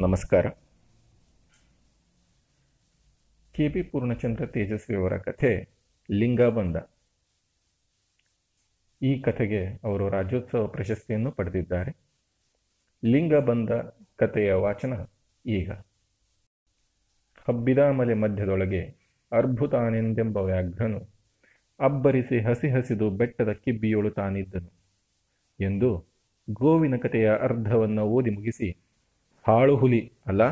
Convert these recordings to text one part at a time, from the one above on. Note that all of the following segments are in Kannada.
ನಮಸ್ಕಾರ. ಕೆ ಪಿ ಪೂರ್ಣಚಂದ್ರ ತೇಜಸ್ವಿ ಅವರ ಕಥೆ, ಲಿಂಗಬಂಧ. ಈ ಕಥೆಗೆ ಅವರು ರಾಜ್ಯೋತ್ಸವ ಪ್ರಶಸ್ತಿಯನ್ನು ಪಡೆದಿದ್ದಾರೆ. ಲಿಂಗಬಂಧ ಕಥೆಯ ವಾಚನ ಈಗ. ಹಬ್ಬಿದ ಮಲೆ ಮಧ್ಯದೊಳಗೆ ಅರ್ಭುತಾನೆಂದೆಂಬ ವ್ಯಾಘ್ರನು ಅಬ್ಬರಿಸಿ ಹಸಿ ಹಸಿದು ಬೆಟ್ಟದ ಕಿಬ್ಬಿಯೊಳು ತಾನಿದ್ದನು ಎಂದು ಗೋವಿನ ಕಥೆಯ ಅರ್ಧವನ್ನು ಓದಿ ಮುಗಿಸಿ ಹಾಳು ಹುಲಿ ಅಲ್ಲ?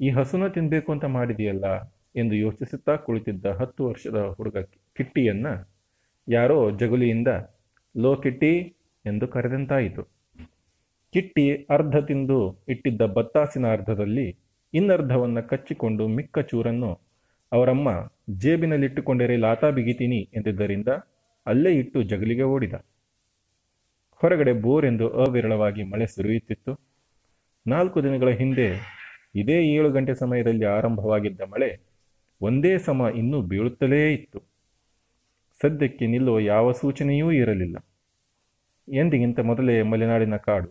ಈ ಹಸುನ ತಿನ್ಬೇಕು ಅಂತ ಮಾಡಿದೆಯಲ್ಲ ಎಂದು ಯೋಚಿಸುತ್ತಾ ಕುಳಿತಿದ್ದ ಹತ್ತು ವರ್ಷದ ಹುಡುಗ ಕಿಟ್ಟಿಯನ್ನ ಯಾರೋ ಜಗುಲಿಯಿಂದ, ಲೋ ಕಿಟ್ಟಿ ಎಂದು ಕರೆದಂತಾಯಿತು. ಕಿಟ್ಟಿ ಅರ್ಧ ತಿಂದು ಇಟ್ಟಿದ್ದ ಬತ್ತಾಸಿನ ಅರ್ಧದಲ್ಲಿ ಇನ್ನರ್ಧವನ್ನ ಕಚ್ಚಿಕೊಂಡು ಮಿಕ್ಕ ಚೂರನ್ನು, ಅವರಮ್ಮ, ಜೇಬಿನಲ್ಲಿಟ್ಟುಕೊಂಡರೆ ಲಾತಾ ಬಿಗಿತೀನಿ ಎಂದಿದ್ದರಿಂದ ಅಲ್ಲೇ ಇಟ್ಟು ಜಗಲಿಗೆ ಓಡಿದ. ಹೊರಗಡೆ ಬೋರೆಂದು ಅವಿರಳವಾಗಿ ಮಳೆ ಸುರಿಯುತ್ತಿತ್ತು. ನಾಲ್ಕು ದಿನಗಳ ಹಿಂದೆ ಇದೇ ಏಳು ಗಂಟೆ ಸಮಯದಲ್ಲಿ ಆರಂಭವಾಗಿದ್ದ ಮಳೆ ಒಂದೇ ಸಮ ಇನ್ನೂ ಬೀಳುತ್ತಲೇ ಇತ್ತು. ಸದ್ಯಕ್ಕೆ ನಿಲ್ಲುವ ಯಾವ ಸೂಚನೆಯೂ ಇರಲಿಲ್ಲ. ಎಂದಿಗಿಂತ ಮೊದಲೇ ಮಲೆನಾಡಿನ ಕಾಡು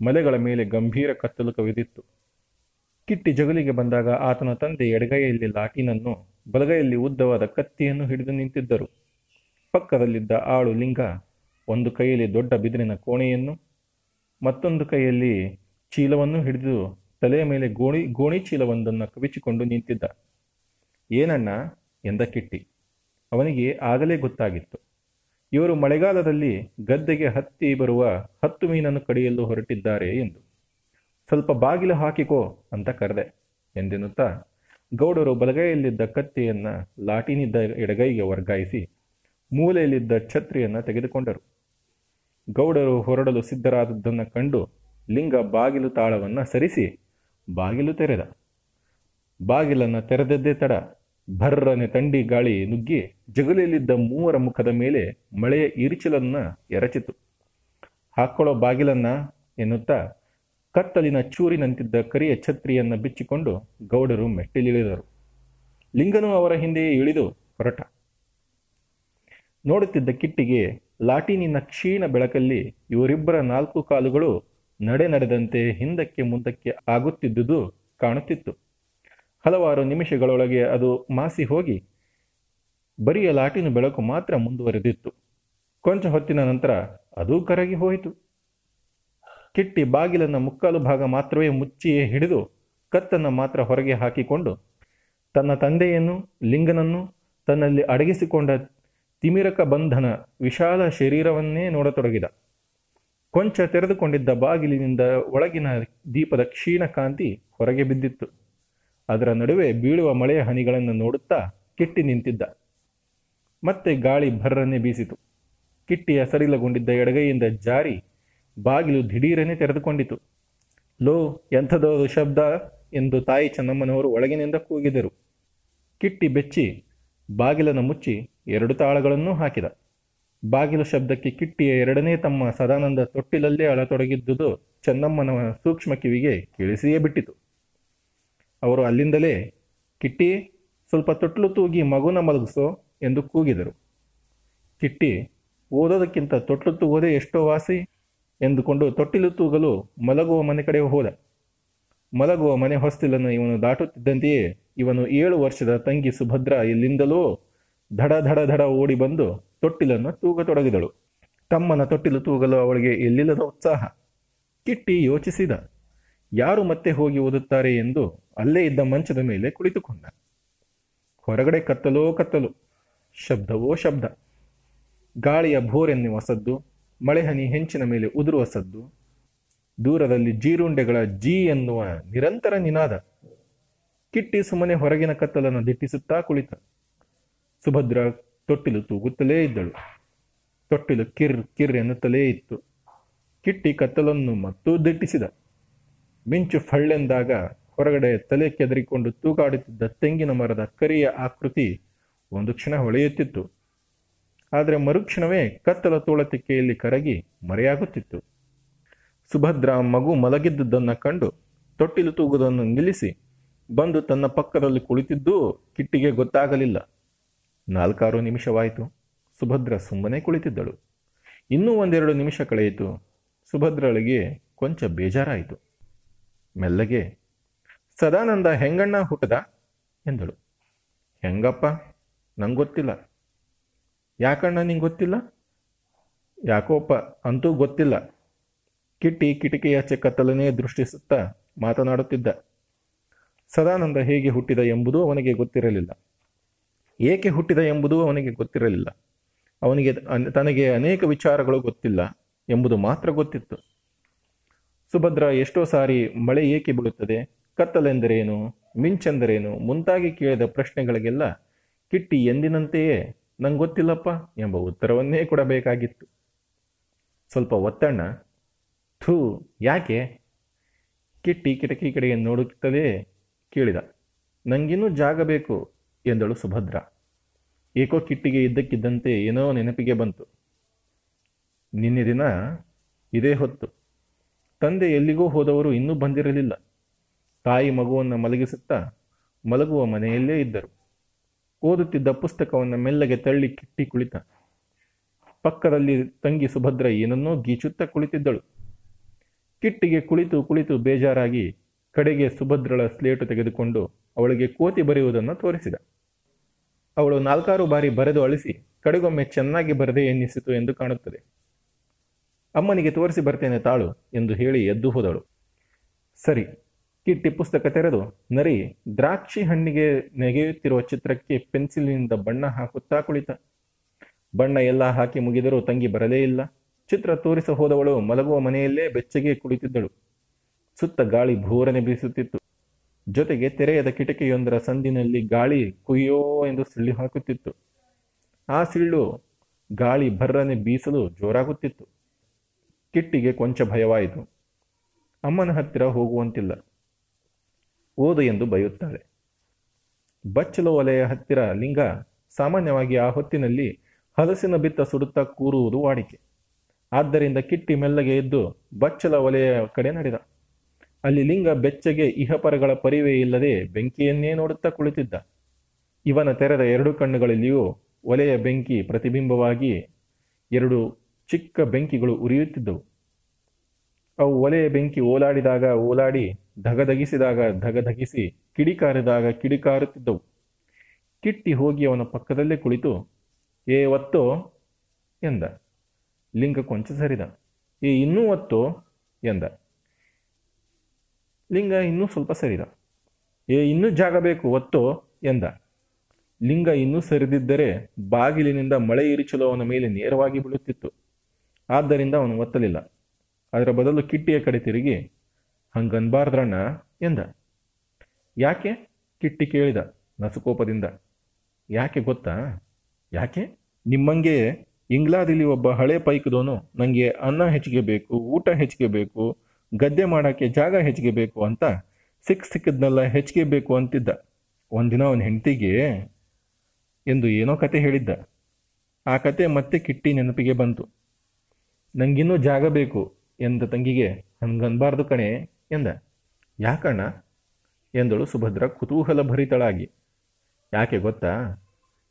ಮಲೆಗಳ ಮೇಲೆ ಗಂಭೀರ ಕತ್ತಲು ಕವಿದಿತ್ತು ಕಿಟ್ಟಿ ಜಗಲಿಗೆ ಬಂದಾಗ ಆತನ ತಂದೆ ಎಡಗೈಯಲ್ಲಿ ಲಾಟಿನನ್ನು ಬಲಗೈಯಲ್ಲಿ ಉದ್ದವಾದ ಕತ್ತಿಯನ್ನು ಹಿಡಿದು ನಿಂತಿದ್ದರು. ಪಕ್ಕದಲ್ಲಿದ್ದ ಆಳು ಲಿಂಗ ಒಂದು ಕೈಯಲ್ಲಿ ದೊಡ್ಡ ಬಿದಿರಿನ ಕೋಣೆಯನ್ನು, ಮತ್ತೊಂದು ಕೈಯಲ್ಲಿ ಚೀಲವನ್ನು ಹಿಡಿದು ತಲೆಯ ಮೇಲೆ ಗೋಣಿ ಗೋಣಿ ಚೀಲವೊಂದನ್ನು ಕವಿಚಿಕೊಂಡು ನಿಂತಿದ್ದ. ಏನಣ್ಣ? ಎಂದ ಕಿಟ್ಟಿ ಅವನಿಗೆ ಆಗಲೇ ಗೊತ್ತಾಗಿತ್ತು. ಇವರು ಮಳೆಗಾಲದಲ್ಲಿ ಗದ್ದೆಗೆ ಹತ್ತಿ ಬರುವ ಹತ್ತು ಮೀನನ್ನು ಕಡಿಯಲು ಹೊರಟಿದ್ದಾರೆ ಎಂದು. ಸ್ವಲ್ಪ ಬಾಗಿಲು ಹಾಕಿಕೋ ಅಂತ ಕರೆದೆ ಎಂದೆನ್ನುತ್ತಾ ಗೌಡರು ಬಲಗೈಯಲ್ಲಿದ್ದ ಕತ್ತೆಯನ್ನ ಲಾಟಿನಿದ್ದ ಎಡಗೈಗೆ ವರ್ಗಾಯಿಸಿ ಮೂಲೆಯಲ್ಲಿದ್ದ ಛತ್ರಿಯನ್ನ ತೆಗೆದುಕೊಂಡರು. ಗೌಡರು ಹೊರಡಲು ಸಿದ್ಧರಾದದ್ದನ್ನು ಕಂಡು ಲಿಂಗ ಬಾಗಿಲು ತಾಳವನ್ನ ಸರಿಸಿ ಬಾಗಿಲು ತೆರೆದ. ಬಾಗಿಲನ್ನು ತೆರೆದದ್ದೇ ತಡ. ಭರ್ರನೆ ತಂಡಿ ಗಾಳಿ ನುಗ್ಗಿ ಜಗಲಿಯಲ್ಲಿದ್ದ ಮೂವರ ಮುಖದ ಮೇಲೆ ಮಳೆಯ ಇರಿಚಲನ್ನ ಎರಚಿತು. ಹಾಕ್ಕೊಳ್ಳೋ ಬಾಗಿಲನ್ನ ಎನ್ನುತ್ತಾ ಕತ್ತಲಿನ ಚೂರಿನಂತಿದ್ದ ಕರಿಯ ಛತ್ರಿಯನ್ನ ಬಿಚ್ಚಿಕೊಂಡು ಗೌಡರು ಮೆಟ್ಟಿಲಿಳಿದರು. ಲಿಂಗನು ಅವರ ಹಿಂದೆಯೇ ಇಳಿದು ಹೊರಟ. ನೋಡುತ್ತಿದ್ದ ಕಿಟ್ಟಿಗೆ ಲಾಟಿನಿನ ಕ್ಷೀಣ ಬೆಳಕಲ್ಲಿ ಇವರಿಬ್ಬರ ನಾಲ್ಕು ಕಾಲುಗಳು ನಡೆ ನಡೆದಂತೆ ಹಿಂದಕ್ಕೆ ಮುಂದಕ್ಕೆ ಆಗುತ್ತಿದ್ದುದು ಕಾಣುತ್ತಿತ್ತು. ಹಲವಾರು ನಿಮಿಷಗಳೊಳಗೆ ಅದು ಮಾಸಿ ಹೋಗಿ ಬರಿಯ ಲಾಟಿನ ಬೆಳಕು ಮಾತ್ರ ಮುಂದುವರೆದಿತ್ತು. ಕೊಂಚ ಹೊತ್ತಿನ ನಂತರ ಅದೂ ಕರಗಿ ಹೋಯಿತು. ಕಿಟ್ಟಿ ಬಾಗಿಲನ್ನು ಮುಕ್ಕಾಲು ಭಾಗ ಮಾತ್ರವೇ ಮುಚ್ಚಿಯೇ ಹಿಡಿದು ಕತ್ತನ್ನು ಮಾತ್ರ ಹೊರಗೆ ಹಾಕಿಕೊಂಡು ತನ್ನ ತಂದೆಯನ್ನು, ಲಿಂಗನನ್ನು, ತನ್ನಲ್ಲಿ ಅಡಗಿಸಿಕೊಂಡ ತಿಮಿರಕ ಬಂಧನ ವಿಶಾಲ ಶರೀರವನ್ನೇ ನೋಡತೊಡಗಿದ. ಕೊಂಚ ತೆರೆದುಕೊಂಡಿದ್ದ ಬಾಗಿಲಿನಿಂದ ಒಳಗಿನ ದೀಪದ ಕ್ಷೀಣ ಕಾಂತಿ ಹೊರಗೆ ಬಿದ್ದಿತ್ತು. ಅದರ ನಡುವೆ ಬೀಳುವ ಮಳೆಯ ಹನಿಗಳನ್ನು ನೋಡುತ್ತಾ ಕಿಟ್ಟಿ ನಿಂತಿದ್ದ. ಮತ್ತೆ ಗಾಳಿ ಭರ್ರನೆ ಬೀಸಿತು. ಕಿಟ್ಟಿ ಸಡಿಲಗೊಂಡಿದ್ದ ಎಡಗೈಯಿಂದ ಜಾರಿ ಬಾಗಿಲು ದಿಢೀರನೆ ತೆರೆದುಕೊಂಡಿತು. ಲೋ, ಎಂಥದೋ ಶಬ್ದ ಎಂದು ತಾಯಿ ಚೆನ್ನಮ್ಮನವರು ಒಳಗಿನಿಂದ ಕೂಗಿದರು. ಕಿಟ್ಟಿ ಬೆಚ್ಚಿ ಬಾಗಿಲನ್ನು ಮುಚ್ಚಿ ಎರಡು ತಾಳಗಳನ್ನೂ ಹಾಕಿದ. ಬಾಗಿಲು ಶಬ್ದಕ್ಕೆ ಕಿಟ್ಟಿಯ ಎರಡನೇ ತಮ್ಮ ಸದಾನಂದ ತೊಟ್ಟಿಲಲ್ಲೇ ಅಳತೊಡಗಿದ್ದುದು ಚಂದಮ್ಮನ ಸೂಕ್ಷ್ಮ ಕಿವಿಗೆ ಕೇಳಿಸಿಯೇ ಬಿಟ್ಟಿತು. ಅವರು ಅಲ್ಲಿಂದಲೇ, ಕಿಟ್ಟಿ, ಸ್ವಲ್ಪ ತೊಟ್ಲು ತೂಗಿ ಮಗುನ ಮಲಗಿಸೋ ಎಂದು ಕೂಗಿದರು. ಕಿಟ್ಟಿ, ಓದೋದಕ್ಕಿಂತ ತೊಟ್ಲು ತೂಗೋದೇ ಎಷ್ಟೋ ವಾಸಿ ಎಂದುಕೊಂಡು ತೊಟ್ಟಿಲು ತೂಗಲು ಮಲಗುವ ಮನೆ ಕಡೆ ಹೋದ. ಮಲಗುವ ಮನೆ ಹೊಸ್ತಿಲನ್ನು ಇವನು ದಾಟುತ್ತಿದ್ದಂತೆಯೇ ಇವನು ಏಳು ವರ್ಷದ ತಂಗಿ ಸುಭದ್ರ ಎಲ್ಲಿಂದಲೋ ಧಡ ಧಡ ಧಡ ಓಡಿ ಬಂದು ತೊಟ್ಟಿಲನ್ನು ತೂಗತೊಡಗಿದಳು. ತಮ್ಮನ ತೊಟ್ಟಿಲು ತೂಗಲು ಅವಳಿಗೆ ಎಲ್ಲಿಲ್ಲದ ಉತ್ಸಾಹ. ಕಿಟ್ಟಿ ಯೋಚಿಸಿದ. ಯಾರು ಮತ್ತೆ ಹೋಗಿ ಓದುತ್ತಾರೆ ಎಂದು ಅಲ್ಲೇ ಇದ್ದ ಮಂಚದ ಮೇಲೆ ಕುಳಿತುಕೊಂಡ. ಹೊರಗಡೆ ಕತ್ತಲೋ ಕತ್ತಲು. ಶಬ್ದವೋ ಶಬ್ದ. ಗಾಳಿಯ ಭೋರೆನ್ನುವ ಸದ್ದು. ಮಳೆಹನಿ ಹೆಂಚಿನ ಮೇಲೆ ಉದುರುವ ಸದ್ದು. ದೂರದಲ್ಲಿ ಜೀರುಂಡೆಗಳ ಜೀ ಎನ್ನುವ ನಿರಂತರ ನಿನಾದ. ಕಿಟ್ಟಿ ಸುಮ್ಮನೆ ಹೊರಗಿನ ಕತ್ತಲನ್ನು ದಿಟ್ಟಿಸುತ್ತಾ ಕುಳಿತ. ಸುಭದ್ರ ತೊಟ್ಟಿಲು ತೂಗುತ್ತಲೇ ಇದ್ದಳು. ತೊಟ್ಟಿಲು ಕಿರ್ ಕಿರ್ ಎನ್ನುತ್ತಲೇ ಇತ್ತು. ಕಿಟ್ಟಿ ಕತ್ತಲನ್ನು ಮತ್ತೂ ದಿಟ್ಟಿಸಿದ. ಮಿಂಚು ಫಳ್ಳೆಂದಾಗ ಹೊರಗಡೆ ತಲೆ ಕೆದರಿಕೊಂಡು ತೂಗಾಡುತ್ತಿದ್ದ ತೆಂಗಿನ ಮರದ ಕರಿಯ ಆಕೃತಿ ಒಂದು ಕ್ಷಣ ಹೊಳೆಯುತ್ತಿತ್ತು. ಆದರೆ ಮರುಕ್ಷಣವೇ ಕತ್ತಲ ತೋಳತಿಕೆಯಲ್ಲಿ ಕರಗಿ ಮರೆಯಾಗುತ್ತಿತ್ತು. ಸುಭದ್ರ ಮಗು ಮಲಗಿದ್ದುದನ್ನು ಕಂಡು ತೊಟ್ಟಿಲು ತೂಗುವುದನ್ನು ನಿಲ್ಲಿಸಿ ಬಂದು ತನ್ನ ಪಕ್ಕದಲ್ಲಿ ಕುಳಿತಿದ್ದೂ ಕಿಟ್ಟಿಗೆ ಗೊತ್ತಾಗಲಿಲ್ಲ. ನಾಲ್ಕಾರು ನಿಮಿಷವಾಯಿತು. ಸುಭದ್ರ ಸುಮ್ಮನೆ ಕುಳಿತಿದ್ದಳು. ಇನ್ನೂ ಒಂದೆರಡು ನಿಮಿಷ ಕಳೆಯಿತು. ಸುಭದ್ರಳಿಗೆ ಕೊಂಚ ಬೇಜಾರಾಯಿತು. ಮೆಲ್ಲಗೆ, ಸದಾನಂದ ಹೆಂಗಣ್ಣ ಹುಟ್ಟದ? ಎಂದಳು. ಹೆಂಗಪ್ಪ? ನಂಗೆ ಗೊತ್ತಿಲ್ಲ. ಯಾಕಣ್ಣ ನಿಂಗೆ ಗೊತ್ತಿಲ್ಲ? ಯಾಕೋಪ್ಪ? ಅಂತೂ ಗೊತ್ತಿಲ್ಲ. ಕಿಟ್ಟಿ ಕಿಟಕಿಯ ಕತ್ತಲನೇ ದೃಷ್ಟಿಸುತ್ತಾ ಮಾತನಾಡುತ್ತಿದ್ದ. ಸದಾನಂದ ಹೇಗೆ ಹುಟ್ಟಿದ ಎಂಬುದು ಅವನಿಗೆ ಗೊತ್ತಿರಲಿಲ್ಲ. ಏಕೆ ಹುಟ್ಟಿದ ಎಂಬುದು ಅವನಿಗೆ ಗೊತ್ತಿರಲಿಲ್ಲ. ಅವನಿಗೆ ತನಗೆ ಅನೇಕ ವಿಚಾರಗಳು ಗೊತ್ತಿಲ್ಲ ಎಂಬುದು ಮಾತ್ರ ಗೊತ್ತಿತ್ತು. ಸುಭದ್ರ ಎಷ್ಟೋ ಸಾರಿ ಮಳೆ ಏಕೆ ಬೀಳುತ್ತದೆ? ಕತ್ತಲೆಂದರೇನು? ಮಿಂಚೆಂದರೇನು? ಮುಂತಾಗಿ ಕೇಳಿದ ಪ್ರಶ್ನೆಗಳಿಗೆಲ್ಲ, ಕಿಟ್ಟಿ ಎಂದಿನಂತೆಯೇ, ನಂಗೆ ಗೊತ್ತಿಲ್ಲಪ್ಪ ಎಂಬ ಉತ್ತರವನ್ನೇ ಕೊಡಬೇಕಾಗಿತ್ತು. ಸ್ವಲ್ಪ ಒತ್ತಣ್ಣ. ಥೂ, ಯಾಕೆ? ಕಿಟ್ಟಿ ಕಿಟಕಿ ಕಡೆಗೆ ನೋಡುತ್ತಲೇ ಕೇಳಿದ. ನಂಗಿನ್ನೂ ಜಾಗ ಬೇಕು ಎಂದಳು ಸುಭದ್ರ. ಏಕೋ ಕಿಟ್ಟಿಗೆ ಇದ್ದಕ್ಕಿದ್ದಂತೆ ಏನೋ ನೆನಪಿಗೆ ಬಂತು. ನಿನ್ನೆ ದಿನ ಇದೇ ಹೊತ್ತು ತಂದೆ ಎಲ್ಲಿಗೂ ಹೋದವರು ಇನ್ನೂ ಬಂದಿರಲಿಲ್ಲ. ತಾಯಿ ಮಗುವನ್ನು ಮಲಗಿಸುತ್ತಾ ಮಲಗುವ ಮನೆಯಲ್ಲೇ ಇದ್ದರು. ಓದುತ್ತಿದ್ದ ಪುಸ್ತಕವನ್ನು ಮೆಲ್ಲಗೆ ತಳ್ಳಿ ಕಿಟ್ಟಿ ಕುಳಿತ. ಪಕ್ಕದಲ್ಲಿ ತಂಗಿ ಸುಭದ್ರ ಏನನ್ನೋ ಗೀಚುತ್ತಾ ಕುಳಿತಿದ್ದಳು. ಕಿಟ್ಟಿಗೆ ಕುಳಿತು ಕುಳಿತು ಬೇಜಾರಾಗಿ ಕಡೆಗೆ ಸುಭದ್ರಳ ಸ್ಲೇಟು ತೆಗೆದುಕೊಂಡು ಅವಳಿಗೆ ಕೋತಿ ಬರೆಯುವುದನ್ನು ತೋರಿಸಿದ. ಅವಳು ನಾಲ್ಕಾರು ಬಾರಿ ಬರೆದು ಅಳಿಸಿ, ಕಡೆಗೊಮ್ಮೆ ಚೆನ್ನಾಗಿ ಬರದೆ ಎನ್ನಿಸಿತು ಎಂದು ಕಾಣುತ್ತದೆ. ಅಮ್ಮನಿಗೆ ತೋರಿಸಿ ಬರ್ತೇನೆ ತಾಳು ಎಂದು ಹೇಳಿ ಎದ್ದು ಹೋದಳು. ಸರಿ, ಕಿಟ್ಟಿ ಪುಸ್ತಕ ತೆರೆದು ನರಿ, ದ್ರಾಕ್ಷಿ ಹಣ್ಣಿಗೆ ನೆಗೆಯುತ್ತಿರುವ ಚಿತ್ರಕ್ಕೆ ಪೆನ್ಸಿಲಿನಿಂದ ಬಣ್ಣ ಹಾಕುತ್ತಾ ಕುಳಿತ. ಬಣ್ಣ ಎಲ್ಲ ಹಾಕಿ ಮುಗಿದರೂ ತಂಗಿ ಬರಲೇ ಇಲ್ಲ. ಚಿತ್ರ ತೋರಿಸ ಹೋದವಳು ಮಲಗುವ ಮನೆಯಲ್ಲೇ ಬೆಚ್ಚಗೆ ಕುಳಿತಿದ್ದಳು. ಸುತ್ತ ಗಾಳಿ ಭೂರನೆ ಬೀಸುತ್ತಿತ್ತು. ಜೊತೆಗೆ ತೆರೆಯದ ಕಿಟಕಿಯೊಂದರ ಸಂದಿನಲ್ಲಿ ಗಾಳಿ ಕುಯ್ಯೋ ಎಂದು ಸಿಳ್ಳಿ ಹಾಕುತ್ತಿತ್ತು. ಆ ಸಿಳ್ಳು ಗಾಳಿ ಭರ್ರನೆ ಬೀಸಲು ಜೋರಾಗುತ್ತಿತ್ತು. ಕಿಟ್ಟಿಗೆ ಕೊಂಚ ಭಯವಾಯಿತು. ಅಮ್ಮನ ಹತ್ತಿರ ಹೋಗುವಂತಿಲ್ಲ. ಓದು ಎಂದು ಬೈಯುತ್ತಾಳೆ ಬಚ್ಚಲು ಒಲೆಯ ಹತ್ತಿರ ಲಿಂಗ ಸಾಮಾನ್ಯವಾಗಿ ಆ ಹೊತ್ತಿನಲ್ಲಿ ಹಲಸಿನ ಬಿತ್ತ ಸುಡುತ್ತಾ ಕೂರುವುದು ವಾಡಿಕೆ. ಆದ್ದರಿಂದ ಕಿಟ್ಟಿ ಮೆಲ್ಲಗೆ ಎದ್ದು ಬಚ್ಚಲ ಒಲೆಯ ಕಡೆ ನಡೆದ. ಅಲ್ಲಿ ಲಿಂಗ ಬೆಚ್ಚಗೆ ಇಹಪರಗಳ ಪರಿವೇ ಇಲ್ಲದೆ ಬೆಂಕಿಯನ್ನೇ ನೋಡುತ್ತಾ ಕುಳಿತಿದ್ದ. ಇವನ ತೆರೆದ ಎರಡು ಕಣ್ಣುಗಳಲ್ಲಿಯೂ ಒಲೆಯ ಬೆಂಕಿ ಪ್ರತಿಬಿಂಬವಾಗಿ ಎರಡು ಚಿಕ್ಕ ಬೆಂಕಿಗಳು ಉರಿಯುತ್ತಿದ್ದವು. ಅವು ಒಲೆಯ ಬೆಂಕಿ ಓಲಾಡಿದಾಗ ಓಲಾಡಿ, ಧಗಧಗಿಸಿದಾಗ ಧಗಧಗಿಸಿ, ಕಿಡಿಕಾರಿದಾಗ ಕಿಡಿಕಾರುತ್ತಿದ್ದವು. ಕಿಟ್ಟಿ ಹೋಗಿ ಅವನ ಪಕ್ಕದಲ್ಲೇ ಕುಳಿತು, ಏ ಒತ್ತೋ? ಎಂದ. ಲಿಂಗ ಕೊಂಚ ಸರಿದ. ಏ ಇನ್ನೂ ಒತ್ತೋ? ಎಂದ. ಲಿಂಗ ಇನ್ನೂ ಸ್ವಲ್ಪ ಸರಿದ. ಏ, ಇನ್ನೂ ಜಾಗ ಬೇಕು, ಒತ್ತು, ಎಂದ. ಲಿಂಗ ಇನ್ನೂ ಸರಿದಿದ್ದರೆ ಬಾಗಿಲಿನಿಂದ ಮಳೆ ಇರಿಚಲು ಅವನ ಮೇಲೆ ನೇರವಾಗಿ ಬೀಳುತ್ತಿತ್ತು. ಆದ್ದರಿಂದ ಅವನು ಒತ್ತಲಿಲ್ಲ. ಅದರ ಬದಲು ಕಿಟ್ಟಿಯ ಕಡೆ ತಿರುಗಿ, ಹಂಗನ್ಬಾರ್ದ್ರಣ್ಣ, ಎಂದ. ಯಾಕೆ? ಕಿಟ್ಟಿ ಕೇಳಿದ, ನಸುಕೋಪದಿಂದ. ಯಾಕೆ ಗೊತ್ತಾ? ಯಾಕೆ? ನಿಮ್ಮಂಗೆ ಇಂಗ್ಲಾದಲ್ಲಿ ಒಬ್ಬ ಹಳೆ ಪೈಕದೋನು ನನಗೆ ಅನ್ನ ಹೆಚ್ಚಿಗೆ ಬೇಕು, ಊಟ ಹೆಚ್ಚಿಗೆ ಬೇಕು ಗದ್ದೆ ಮಾಡೋಕ್ಕೆ ಜಾಗ ಹೆಚ್ಚಿಗೆ ಬೇಕು ಅಂತ ಸಿಕ್ ಸಿಕ್ಕಿದ್ನೆಲ್ಲ ಹೆಚ್ಚಿಗೆ ಬೇಕು ಅಂತಿದ್ದ. ಒಂದಿನ ಅವನ ಹೆಂಡತಿಗೆ ಎಂದು ಏನೋ ಕತೆ ಹೇಳಿದ್ದ. ಆ ಕತೆ ಮತ್ತೆ ಕಿಟ್ಟಿ ನೆನಪಿಗೆ ಬಂತು. ನಂಗಿನ್ನೂ ಜಾಗ ಬೇಕು ಎಂದ ತಂಗಿಗೆ ಹಂಗನ್ಬಾರ್ದು ಕಣೆ ಎಂದ. ಯಾಕಣ್ಣ? ಎಂದಳು ಸುಭದ್ರ ಕುತೂಹಲ ಭರಿತಳಾಗಿ. ಯಾಕೆ ಗೊತ್ತಾ?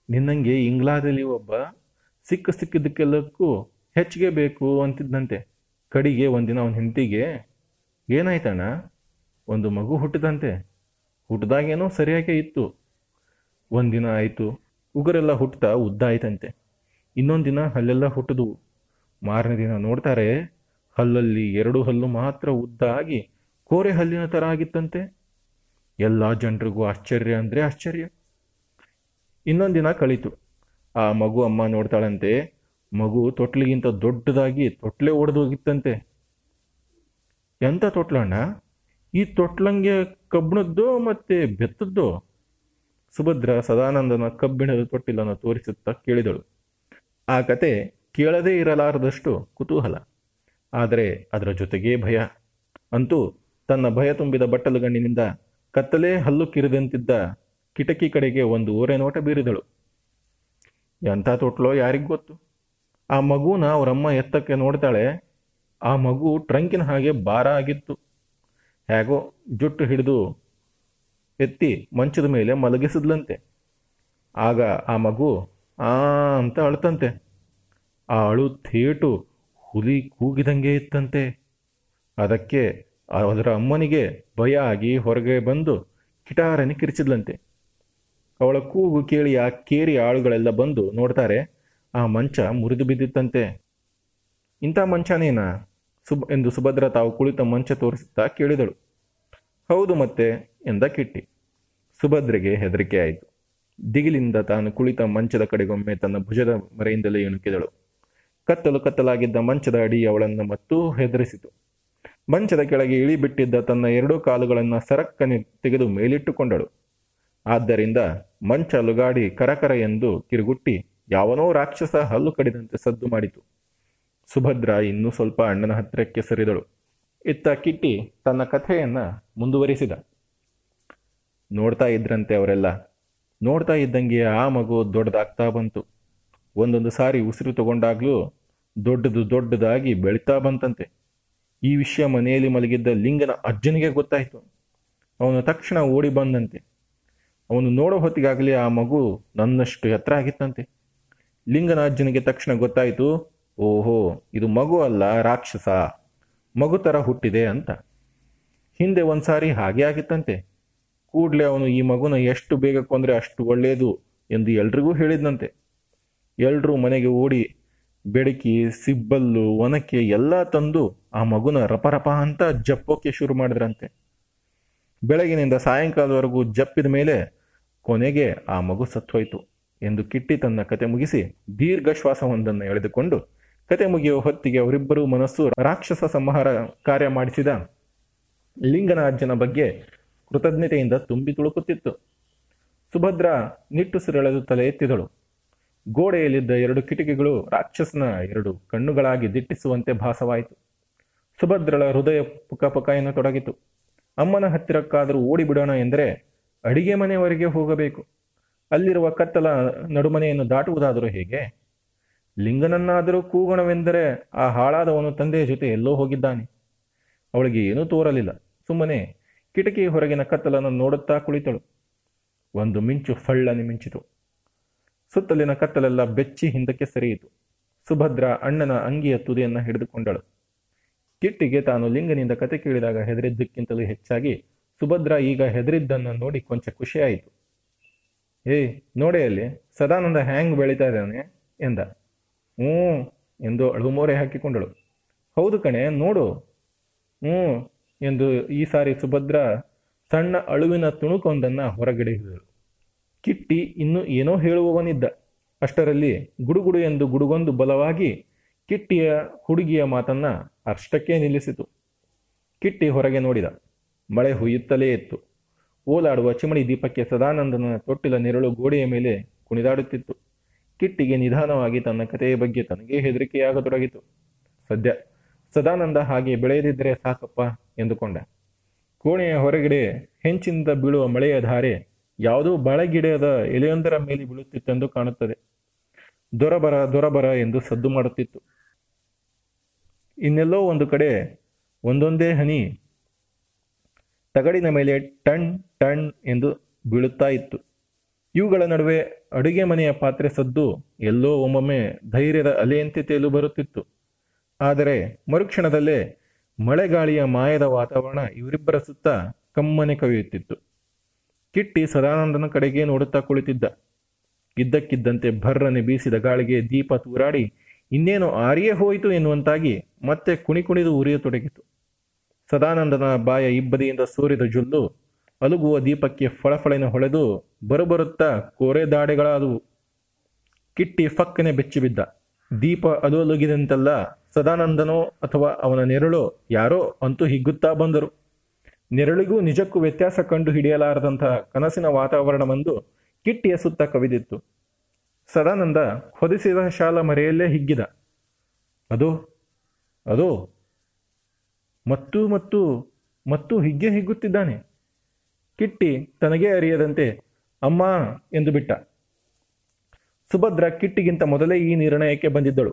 ನಿನ್ನಂಗೆ ಇಂಗ್ಲಾದಲ್ಲಿ ಒಬ್ಬ ಸಿಕ್ಕ ಸಿಕ್ಕಿದ್ದಕ್ಕೆಲ್ಲಕ್ಕೂ ಹೆಚ್ಚಿಗೆ ಬೇಕು ಅಂತಿದ್ದಂತೆ ಕಡಿಗೆ ಒಂದಿನ ಅವನ ಹೆಂಡತಿಗೆ, ಏನಾಯ್ತಣ್ಣ? ಒಂದು ಮಗು ಹುಟ್ಟಿದಂತೆ. ಹುಟ್ಟಿದಾಗೇನೋ ಸರಿಯಾಗೆ ಇತ್ತು. ಒಂದಿನ ಆಯಿತು, ಉಗುರೆಲ್ಲ ಹುಟ್ಟುತ್ತಾ ಉದ್ದ ಆಯ್ತಂತೆ ಇನ್ನೊಂದು ದಿನ ಹಲ್ಲೆಲ್ಲ ಹುಟ್ಟಿದ್ವು. ಮಾರನೇ ದಿನ ನೋಡ್ತಾರೆ, ಹಲ್ಲಲ್ಲಿ ಎರಡು ಹಲ್ಲು ಮಾತ್ರ ಉದ್ದ ಆಗಿ ಕೋರೆ ಹಲ್ಲಿನ ಥರ ಆಗಿತ್ತಂತೆ. ಎಲ್ಲ ಜನರಿಗೂ ಆಶ್ಚರ್ಯ ಅಂದರೆ ಆಶ್ಚರ್ಯ. ಇನ್ನೊಂದು ದಿನ ಕಳೀತು. ಆ ಮಗು ಅಮ್ಮ ನೋಡ್ತಾಳಂತೆ ಮಗು ತೊಟ್ಲಿಗಿಂತ ದೊಡ್ಡದಾಗಿ ತೊಟ್ಲೆ ಒಡೆದೋಗಿತ್ತಂತೆ. ಎಂಥ ತೊಟ್ಲಣ್ಣ ಈ ತೊಟ್ಲಂಗೆ ಕಬ್ಬಿಣದ್ದೋ ಮತ್ತೆ ಬೆತ್ತದ್ದೋ? ಸುಭದ್ರ ಸದಾನಂದನ ಕಬ್ಬಿಣದ ತೊಟ್ಟಿಲನ್ನು ತೋರಿಸುತ್ತಾ ಕೇಳಿದಳು. ಆ ಕತೆ ಕೇಳದೇ ಇರಲಾರದಷ್ಟು ಕುತೂಹಲ. ಆದರೆ ಅದರ ಜೊತೆಗೇ ಭಯ. ಅಂತೂ ತನ್ನ ಭಯ ತುಂಬಿದ ಬಟ್ಟಲುಗಣ್ಣಿನಿಂದ ಕತ್ತಲೇ ಹಲ್ಲು ಕಿರಿದಂತಿದ್ದ ಕಿಟಕಿ ಕಡೆಗೆ ಒಂದು ಓರೆ ನೋಟ ಬೀರಿದಳು. ಎಂಥ ತೊಟ್ಲೋ ಯಾರಿಗ್ ಗೊತ್ತು? ಆ ಮಗುನ ಅವರಮ್ಮ ಎತ್ತಕ್ಕೆ ನೋಡ್ತಾಳೆ. ಆ ಮಗು ಟ್ರಂಕಿನ ಹಾಗೆ ಭಾರ ಆಗಿತ್ತು. ಹೇಗೋ ಜುಟ್ಟು ಹಿಡಿದು ಎತ್ತಿ ಮಂಚದ ಮೇಲೆ ಮಲಗಿಸಿದ್ಲಂತೆ. ಆಗ ಆ ಮಗು, ಆ ಅಂತ ಅಳ್ತಂತೆ. ಆ ಅಳು ಥೇಟು ಹುಲಿ ಕೂಗಿದಂಗೆ ಇತ್ತಂತೆ. ಅದಕ್ಕೆ ಅದರ ಅಮ್ಮನಿಗೆ ಭಯ ಆಗಿ ಹೊರಗೆ ಬಂದು ಕಿಟಾರನೆ ಕಿರಿಚಿದ್ಲಂತೆ. ಅವಳ ಕೂಗು ಕೇಳಿ ಆ ಕೇರಿ ಆಳುಗಳೆಲ್ಲ ಬಂದು ನೋಡ್ತಾರೆ. ಆ ಮಂಚ ಮುರಿದು ಬಿದ್ದಿತ್ತಂತೆ. ಇಂಥ ಮಂಚನೇನಾ ಸುಬ್ ಎಂದು ಸುಭದ್ರ ತಾವು ಕುಳಿತ ಮಂಚ ತೋರಿಸುತ್ತಾ ಕೇಳಿದಳು. ಹೌದು ಮತ್ತೆ ಎಂದ ಕಿಟ್ಟಿ ಸುಭದ್ರೆಗೆ ಹೆದರಿಕೆ ಆಯಿತು. ದಿಗಿಲಿಂದ ತಾನು ಕುಳಿತ ಮಂಚದ ಕಡೆಗೊಮ್ಮೆ ತನ್ನ ಭುಜದ ಮರೆಯಿಂದಲೇ ಇಣುಕಿದಳು ಕತ್ತಲು ಕತ್ತಲಾಗಿದ್ದ ಮಂಚದ ಅಡಿ ಅವಳನ್ನು ಮತ್ತೂ ಹೆದರಿಸಿತು. ಮಂಚದ ಕೆಳಗೆ ಇಳಿಬಿಟ್ಟಿದ್ದ ತನ್ನ ಎರಡೂ ಕಾಲುಗಳನ್ನು ಸರಕ್ಕನೆ ತೆಗೆದು ಮೇಲಿಟ್ಟುಕೊಂಡಳು. ಆದ್ದರಿಂದ ಮಂಚ ಲುಗಾಡಿ ಕರಕರ ಎಂದು ಕಿರುಗುಟ್ಟಿ ಯಾವನೋ ರಾಕ್ಷಸ ಹಲ್ಲು ಕಡಿದಂತೆ ಸದ್ದು ಮಾಡಿತು. ಸುಭದ್ರ ಇನ್ನೂ ಸ್ವಲ್ಪ ಅಣ್ಣನ ಹತ್ತಿರಕ್ಕೆ ಸರಿದಳು. ಇತ್ತ ಕಿಟ್ಟಿ ತನ್ನ ಕಥೆಯನ್ನ ಮುಂದುವರಿಸಿದ. ನೋಡ್ತಾ ಇದ್ರಂತೆ ಅವರೆಲ್ಲ. ನೋಡ್ತಾ ಇದ್ದಂಗೆ ಆ ಮಗು ದೊಡ್ಡದಾಗ್ತಾ ಬಂತು. ಒಂದೊಂದು ಸಾರಿ ಉಸಿರು ತಗೊಂಡಾಗ್ಲೂ ದೊಡ್ಡದು ದೊಡ್ಡದಾಗಿ ಬೆಳೀತಾ ಬಂತಂತೆ. ಈ ವಿಷಯ ಮನೆಯಲ್ಲಿ ಮಲಗಿದ್ದ ಲಿಂಗನ ಅಜ್ಜನಿಗೆ ಗೊತ್ತಾಯಿತು. ಅವನು ತಕ್ಷಣ ಓಡಿ ಬಂದಂತೆ. ಅವನು ನೋಡೋ ಹೊತ್ತಿಗಾಗಲಿ ಆ ಮಗು ನನ್ನಷ್ಟು ಎತ್ತರ ಆಗಿತ್ತಂತೆ. ಲಿಂಗನ ಅಜ್ಜನಿಗೆ ತಕ್ಷಣ ಗೊತ್ತಾಯಿತು, ಓಹೋ, ಇದು ಮಗು ಅಲ್ಲ, ರಾಕ್ಷಸ, ಮಗು ಥರ ಹುಟ್ಟಿದೆ ಅಂತ. ಹಿಂದೆ ಒಂದ್ಸಾರಿ ಹಾಗೆ ಆಗಿತ್ತಂತೆ. ಕೂಡಲೇ ಅವನು ಈ ಮಗುನ ಎಷ್ಟು ಬೇಗ ಕೊಂದ್ರೆ ಅಷ್ಟು ಒಳ್ಳೆಯದು ಎಂದು ಎಲ್ರಿಗೂ ಹೇಳಿದ್ನಂತೆ. ಎಲ್ಲರೂ ಮನೆಗೆ ಓಡಿ ಬೆಡಕಿ, ಸಿಬ್ಬಲ್ಲು, ಒನಕೆ ಎಲ್ಲ ತಂದು ಆ ಮಗುನ ರಪರಪ ಅಂತ ಜಪ್ಪೋಕೆ ಶುರು ಮಾಡಿದ್ರಂತೆ. ಬೆಳಗಿನಿಂದ ಸಾಯಂಕಾಲದವರೆಗೂ ಜಪ್ಪಿದ ಮೇಲೆ ಕೊನೆಗೆ ಆ ಮಗು ಸತ್ತೋಯ್ತು. ಎಂದು ಕಿಟ್ಟಿ ತನ್ನ ಕತೆ ಮುಗಿಸಿ ದೀರ್ಘ ಶ್ವಾಸವೊಂದನ್ನು ಎಳೆದುಕೊಂಡು ಕತೆ ಮುಗಿಯುವ ಹೊತ್ತಿಗೆ ಅವರಿಬ್ಬರೂ ಮನಸ್ಸು ರಾಕ್ಷಸ ಸಂಹಾರ ಕಾರ್ಯ ಮಾಡಿಸಿದ ಲಿಂಗನ ಅಜ್ಜನ ಬಗ್ಗೆ ಕೃತಜ್ಞತೆಯಿಂದ ತುಂಬಿ ತುಳುಕುತ್ತಿತ್ತು. ಸುಭದ್ರ ನಿಟ್ಟುಸಿರೆಳೆದು ತಲೆ ಎತ್ತಿದಳು. ಗೋಡೆಯಲ್ಲಿದ್ದ ಎರಡು ಕಿಟಕಿಗಳು ರಾಕ್ಷಸನ ಎರಡು ಕಣ್ಣುಗಳಾಗಿ ದಿಟ್ಟಿಸುವಂತೆ ಭಾಸವಾಯಿತು. ಸುಭದ್ರಳ ಹೃದಯ ಪುಕಪುಕ ಎನ್ನತೊಡಗಿತು ಅಮ್ಮನ ಹತ್ತಿರಕ್ಕಾದರೂ ಓಡಿಬಿಡೋಣ ಎಂದರೆ ಅಡಿಗೆ ಮನೆಯವರೆಗೆ ಹೋಗಬೇಕು. ಅಲ್ಲಿರುವ ಕತ್ತಲ ನಡುಮನೆಯನ್ನು ದಾಟುವುದಾದರೂ ಹೇಗೆ? ಲಿಂಗನನ್ನಾದರೂ ಕೂಗೋಣವೆಂದರೆ ಆ ಹಾಳಾದವನು ತಂದೆಯ ಜೊತೆ ಎಲ್ಲೋ ಹೋಗಿದ್ದಾನೆ. ಅವಳಿಗೆ ಏನೂ ತೋರಲಿಲ್ಲ. ಸುಮ್ಮನೆ ಕಿಟಕಿ ಹೊರಗಿನ ಕತ್ತಲನ್ನು ನೋಡುತ್ತಾ ಕುಳಿತಳು. ಒಂದು ಮಿಂಚು ಫಳ್ಳನೆ ಮಿಂಚಿತು. ಸುತ್ತಲಿನ ಕತ್ತಲೆಲ್ಲ ಬೆಚ್ಚಿ ಹಿಂದಕ್ಕೆ ಸರಿಯಿತು. ಸುಭದ್ರ ಅಣ್ಣನ ಅಂಗಿಯ ತುದಿಯನ್ನು ಹಿಡಿದುಕೊಂಡಳು. ಕಿಟ್ಟಿಗೆ ತಾನು ಲಿಂಗನಿಂದ ಕತೆ ಕೇಳಿದಾಗ ಹೆದರಿದ್ದಕ್ಕಿಂತಲೂ ಹೆಚ್ಚಾಗಿ ಸುಭದ್ರ ಈಗ ಹೆದರಿದ್ದನ್ನು ನೋಡಿ ಕೊಂಚ ಖುಷಿಯಾಯಿತು. ಏಯ್, ನೋಡಿ ಅಲ್ಲಿ, ಸದಾನಂದ ಹ್ಯಾಂಗ್ ಬೆಳೀತಾ ಇದ್ದಾನೆ ಎಂದ. ಹ್ಞೂ ಎಂದು ಅಳುಮೋರೆ ಹಾಕಿಕೊಂಡಳು. ಹೌದು ಕಣೆ, ನೋಡು. ಹ್ಞೂ ಎಂದು ಈ ಸಾರಿ ಸುಭದ್ರ ಸಣ್ಣ ಅಳುವಿನ ತುಣುಕೊಂದನ್ನು ಹೊರಗಡೆ ಹಿಡಿದಳು. ಕಿಟ್ಟಿ ಇನ್ನು ಏನೋ ಹೇಳುವವನಿದ್ದ. ಅಷ್ಟರಲ್ಲಿ ಗುಡುಗುಡು ಎಂದು ಗುಡುಗೊಂದು ಬಲವಾಗಿ ಕಿಟ್ಟಿಯ ಹುಡುಗಿಯ ಮಾತನ್ನ ಅಷ್ಟಕ್ಕೇ ನಿಲ್ಲಿಸಿತು. ಕಿಟ್ಟಿ ಹೊರಗೆ ನೋಡಿದ. ಮಳೆ ಹುಯ್ಯುತ್ತಲೇ ಇತ್ತು. ಓಲಾಡುವ ಚಿಮಣಿ ದೀಪಕ್ಕೆ ಸದಾನಂದನ ತೊಟ್ಟಿಲ ನೆರಳು ಗೋಡೆಯ ಮೇಲೆ ಕುಣಿದಾಡುತ್ತಿತ್ತು. ಕಿಟ್ಟಿಗೆ ನಿಧಾನವಾಗಿ ತನ್ನ ಕಥೆಯ ಬಗ್ಗೆ ತನಗೇ ಹೆದರಿಕೆಯಾಗತೊಡಗಿತು. ಸದ್ಯ ಸದಾನಂದ ಹಾಗೆ ಬೆಳೆಯದಿದ್ದರೆ ಸಾಕಪ್ಪ ಎಂದುಕೊಂಡ. ಕೋಣೆಯ ಹೊರಗಡೆ ಹೆಂಚಿನಿಂದ ಬೀಳುವ ಮಳೆಯ ಧಾರೆ ಯಾವುದೋ ಬಾಳೆಗಿಡದ ಎಲೆಯೊಂದರ ಮೇಲೆ ಬೀಳುತ್ತಿತ್ತೆಂದು ಕಾಣುತ್ತದೆ. ದೊರಬರ ದೊರಬರ ಎಂದು ಸದ್ದು ಮಾಡುತ್ತಿತ್ತು. ಇನ್ನೆಲ್ಲೋ ಒಂದು ಕಡೆ ಒಂದೊಂದೇ ಹನಿ ತಗಡಿನ ಮೇಲೆ ಟಣ್ ಟಣ್ ಎಂದು ಬೀಳುತ್ತಾ ಇತ್ತು. ಇವುಗಳ ನಡುವೆ ಅಡುಗೆ ಮನೆಯ ಪಾತ್ರೆ ಸದ್ದು ಎಲ್ಲೋ ಒಮ್ಮೊಮ್ಮೆ ಧೈರ್ಯದ ಅಲೆಯಂತೆ ತೇಲು ಬರುತ್ತಿತ್ತು. ಆದರೆ ಮರುಕ್ಷಣದಲ್ಲೇ ಮಳೆಗಾಳಿಯ ಮಾಯದ ವಾತಾವರಣ ಇವರಿಬ್ಬರ ಸುತ್ತ ಕಮ್ಮನೆ ಕವಿಯುತ್ತಿತ್ತು. ಕಿಟ್ಟಿ ಸದಾನಂದನ ಕಡೆಗೆ ನೋಡುತ್ತಾ ಕುಳಿತಿದ್ದ. ಇದ್ದಕ್ಕಿದ್ದಂತೆ ಭರ್ರನೆ ಬೀಸಿದ ಗಾಳಿಗೆ ದೀಪ ತೂರಾಡಿ ಇನ್ನೇನು ಆರಿಯೇ ಹೋಯಿತು ಎನ್ನುವಂತಾಗಿ ಮತ್ತೆ ಕುಣಿ ಕುಣಿದು ಉರಿಯತೊಡಗಿತು. ಸದಾನಂದನ ಬಾಯ ಇಬ್ಬದಿಯಿಂದ ಸೋರಿದ ಜೊಲ್ಲು ಅಲುಗುವ ದೀಪಕ್ಕೆ ಫಳಫಳಿನ ಹೊಳೆದು ಬರುಬರುತ್ತಾ ಕೋರೆ ದಾಡೆಗಳಾದವು. ಕಿಟ್ಟಿ ಫಕ್ಕನೆ ಬೆಚ್ಚಿಬಿದ್ದ. ದೀಪ ಅಲುಲುಗಿದಂತೆಲ್ಲ ಸದಾನಂದನೋ ಅಥವಾ ಅವನ ನೆರಳೋ ಯಾರೋ ಅಂತೂ ಹಿಗ್ಗುತ್ತಾ ಬಂದರು. ನೆರಳಿಗೂ ನಿಜಕ್ಕೂ ವ್ಯತ್ಯಾಸ ಕಂಡು ಹಿಡಿಯಲಾರದಂತಹ ಕನಸಿನ ವಾತಾವರಣವೊಂದು ಕಿಟ್ಟಿಯ ಸುತ್ತ ಕವಿದಿತ್ತು. ಸದಾನಂದ ಹೊದಿಸಿದ ಶಾಲ ಮರೆಯಲ್ಲೇ ಹಿಗ್ಗಿದ. ಅದೋ ಅದೋ, ಮತ್ತು ಮತ್ತು ಮತ್ತು ಹಿಗ್ಗೆ ಹಿಗ್ಗುತ್ತಿದ್ದಾನೆ. ಕಿಟ್ಟಿ ತನಗೇ ಅರಿಯದಂತೆ, ಅಮ್ಮ ಎಂದು ಬಿಟ್ಟ. ಸುಭದ್ರ ಕಿಟ್ಟಿಗಿಂತ ಮೊದಲೇ ಈ ನಿರ್ಣಯಕ್ಕೆ ಬಂದಿದ್ದಳು.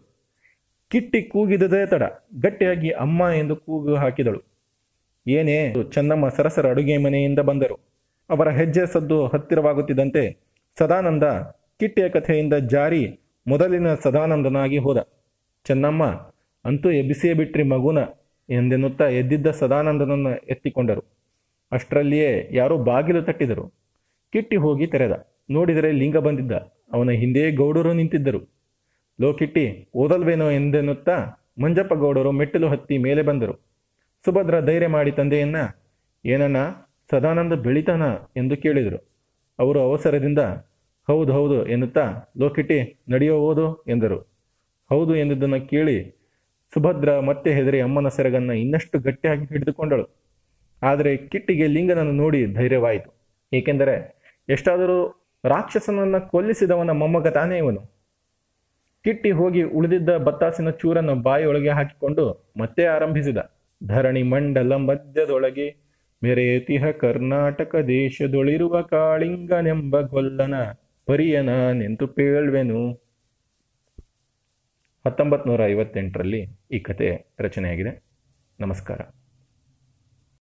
ಕಿಟ್ಟಿ ಕೂಗಿದದೇ ತಡ, ಗಟ್ಟಿಯಾಗಿ ಅಮ್ಮ ಎಂದು ಕೂಗು ಹಾಕಿದಳು. ಏನೇ, ಚೆನ್ನಮ್ಮ ಸರಸರ ಅಡುಗೆ ಮನೆಯಿಂದ ಬಂದರು. ಅವರ ಹೆಜ್ಜೆ ಸದ್ದು ಹತ್ತಿರವಾಗುತ್ತಿದ್ದಂತೆ ಸದಾನಂದ ಕಿಟ್ಟಿಯ ಕಥೆಯಿಂದ ಜಾರಿ ಮೊದಲಿನ ಸದಾನಂದನಾಗಿ ಹೋದ. ಚೆನ್ನಮ್ಮ, ಅಂತೂ ಎಬ್ಬಿಸಿಯೇ ಬಿಟ್ರಿ ಮಗುನ ಎಂದೆನ್ನುತ್ತಾ ಎದ್ದಿದ್ದ ಸದಾನಂದನನ್ನು ಎತ್ತಿಕೊಂಡರು. ಅಷ್ಟರಲ್ಲಿಯೇ ಯಾರೋ ಬಾಗಿಲು ತಟ್ಟಿದರು. ಕಿಟ್ಟಿ ಹೋಗಿ ತೆರೆದ. ನೋಡಿದರೆ ಲಿಂಗ ಬಂದಿದ್ದ. ಅವನ ಹಿಂದೆಯೇ ಗೌಡರು ನಿಂತಿದ್ದರು. ಲೋ ಕಿಟ್ಟಿ, ಓದಲ್ವೇನೋ ಎಂದೆನ್ನುತ್ತಾ ಮಂಜಪ್ಪ ಗೌಡರು ಮೆಟ್ಟಿಲು ಹತ್ತಿ ಮೇಲೆ ಬಂದರು. ಸುಭದ್ರ ಧೈರ್ಯ ಮಾಡಿ ತಂದೆಯನ್ನ ಏನನ್ನ ಸದಾನಂದ ಬೆಳಿತಾನ ಎಂದು ಕೇಳಿದರು. ಅವರು ಅವಸರದಿಂದ, ಹೌದು ಹೌದು ಎನ್ನುತ್ತಾ ಲೋಕಿಟ್ಟಿ ನಡೆಯೋ ಓದು ಎಂದರು. ಹೌದು ಎಂದುದನ್ನು ಕೇಳಿ ಸುಭದ್ರ ಮತ್ತೆ ಹೆದರಿ ಅಮ್ಮನ ಸೆರಗನ್ನು ಇನ್ನಷ್ಟು ಗಟ್ಟಿಯಾಗಿ ಹಿಡಿದುಕೊಂಡಳು. ಆದರೆ ಕಿಟ್ಟಿಗೆ ಲಿಂಗನನ್ನು ನೋಡಿ ಧೈರ್ಯವಾಯಿತು. ಏಕೆಂದರೆ ಎಷ್ಟಾದರೂ ರಾಕ್ಷಸನನ್ನ ಕೊಲ್ಲಿಸಿದವನ ಮೊಮ್ಮಗ ತಾನೇ ಇವನು. ಕಿಟ್ಟಿ ಹೋಗಿ ಉಳಿದಿದ್ದ ಬತ್ತಾಸಿನ ಚೂರನ್ನು ಬಾಯಿಯೊಳಗೆ ಹಾಕಿಕೊಂಡು ಮತ್ತೆ ಆರಂಭಿಸಿದ. ಧರಣಿ ಮಂಡಲ ಮಧ್ಯದೊಳಗೆ ಮೆರೆತಿಹ ಕರ್ನಾಟಕ ದೇಶದೊಳಿರುವ ಕಾಳಿಂಗನೆಂಬ ಗೊಲ್ಲನ ಪರಿಯನ ನೆಂತು ಪೇಳ್ವೆನು. ಹತ್ತೊಂಬತ್ತು ನೂರ ಐವತ್ತೆಂಟರಲ್ಲಿ ಈ ಕತೆ ರಚನೆಯಾಗಿದೆ. ನಮಸ್ಕಾರ.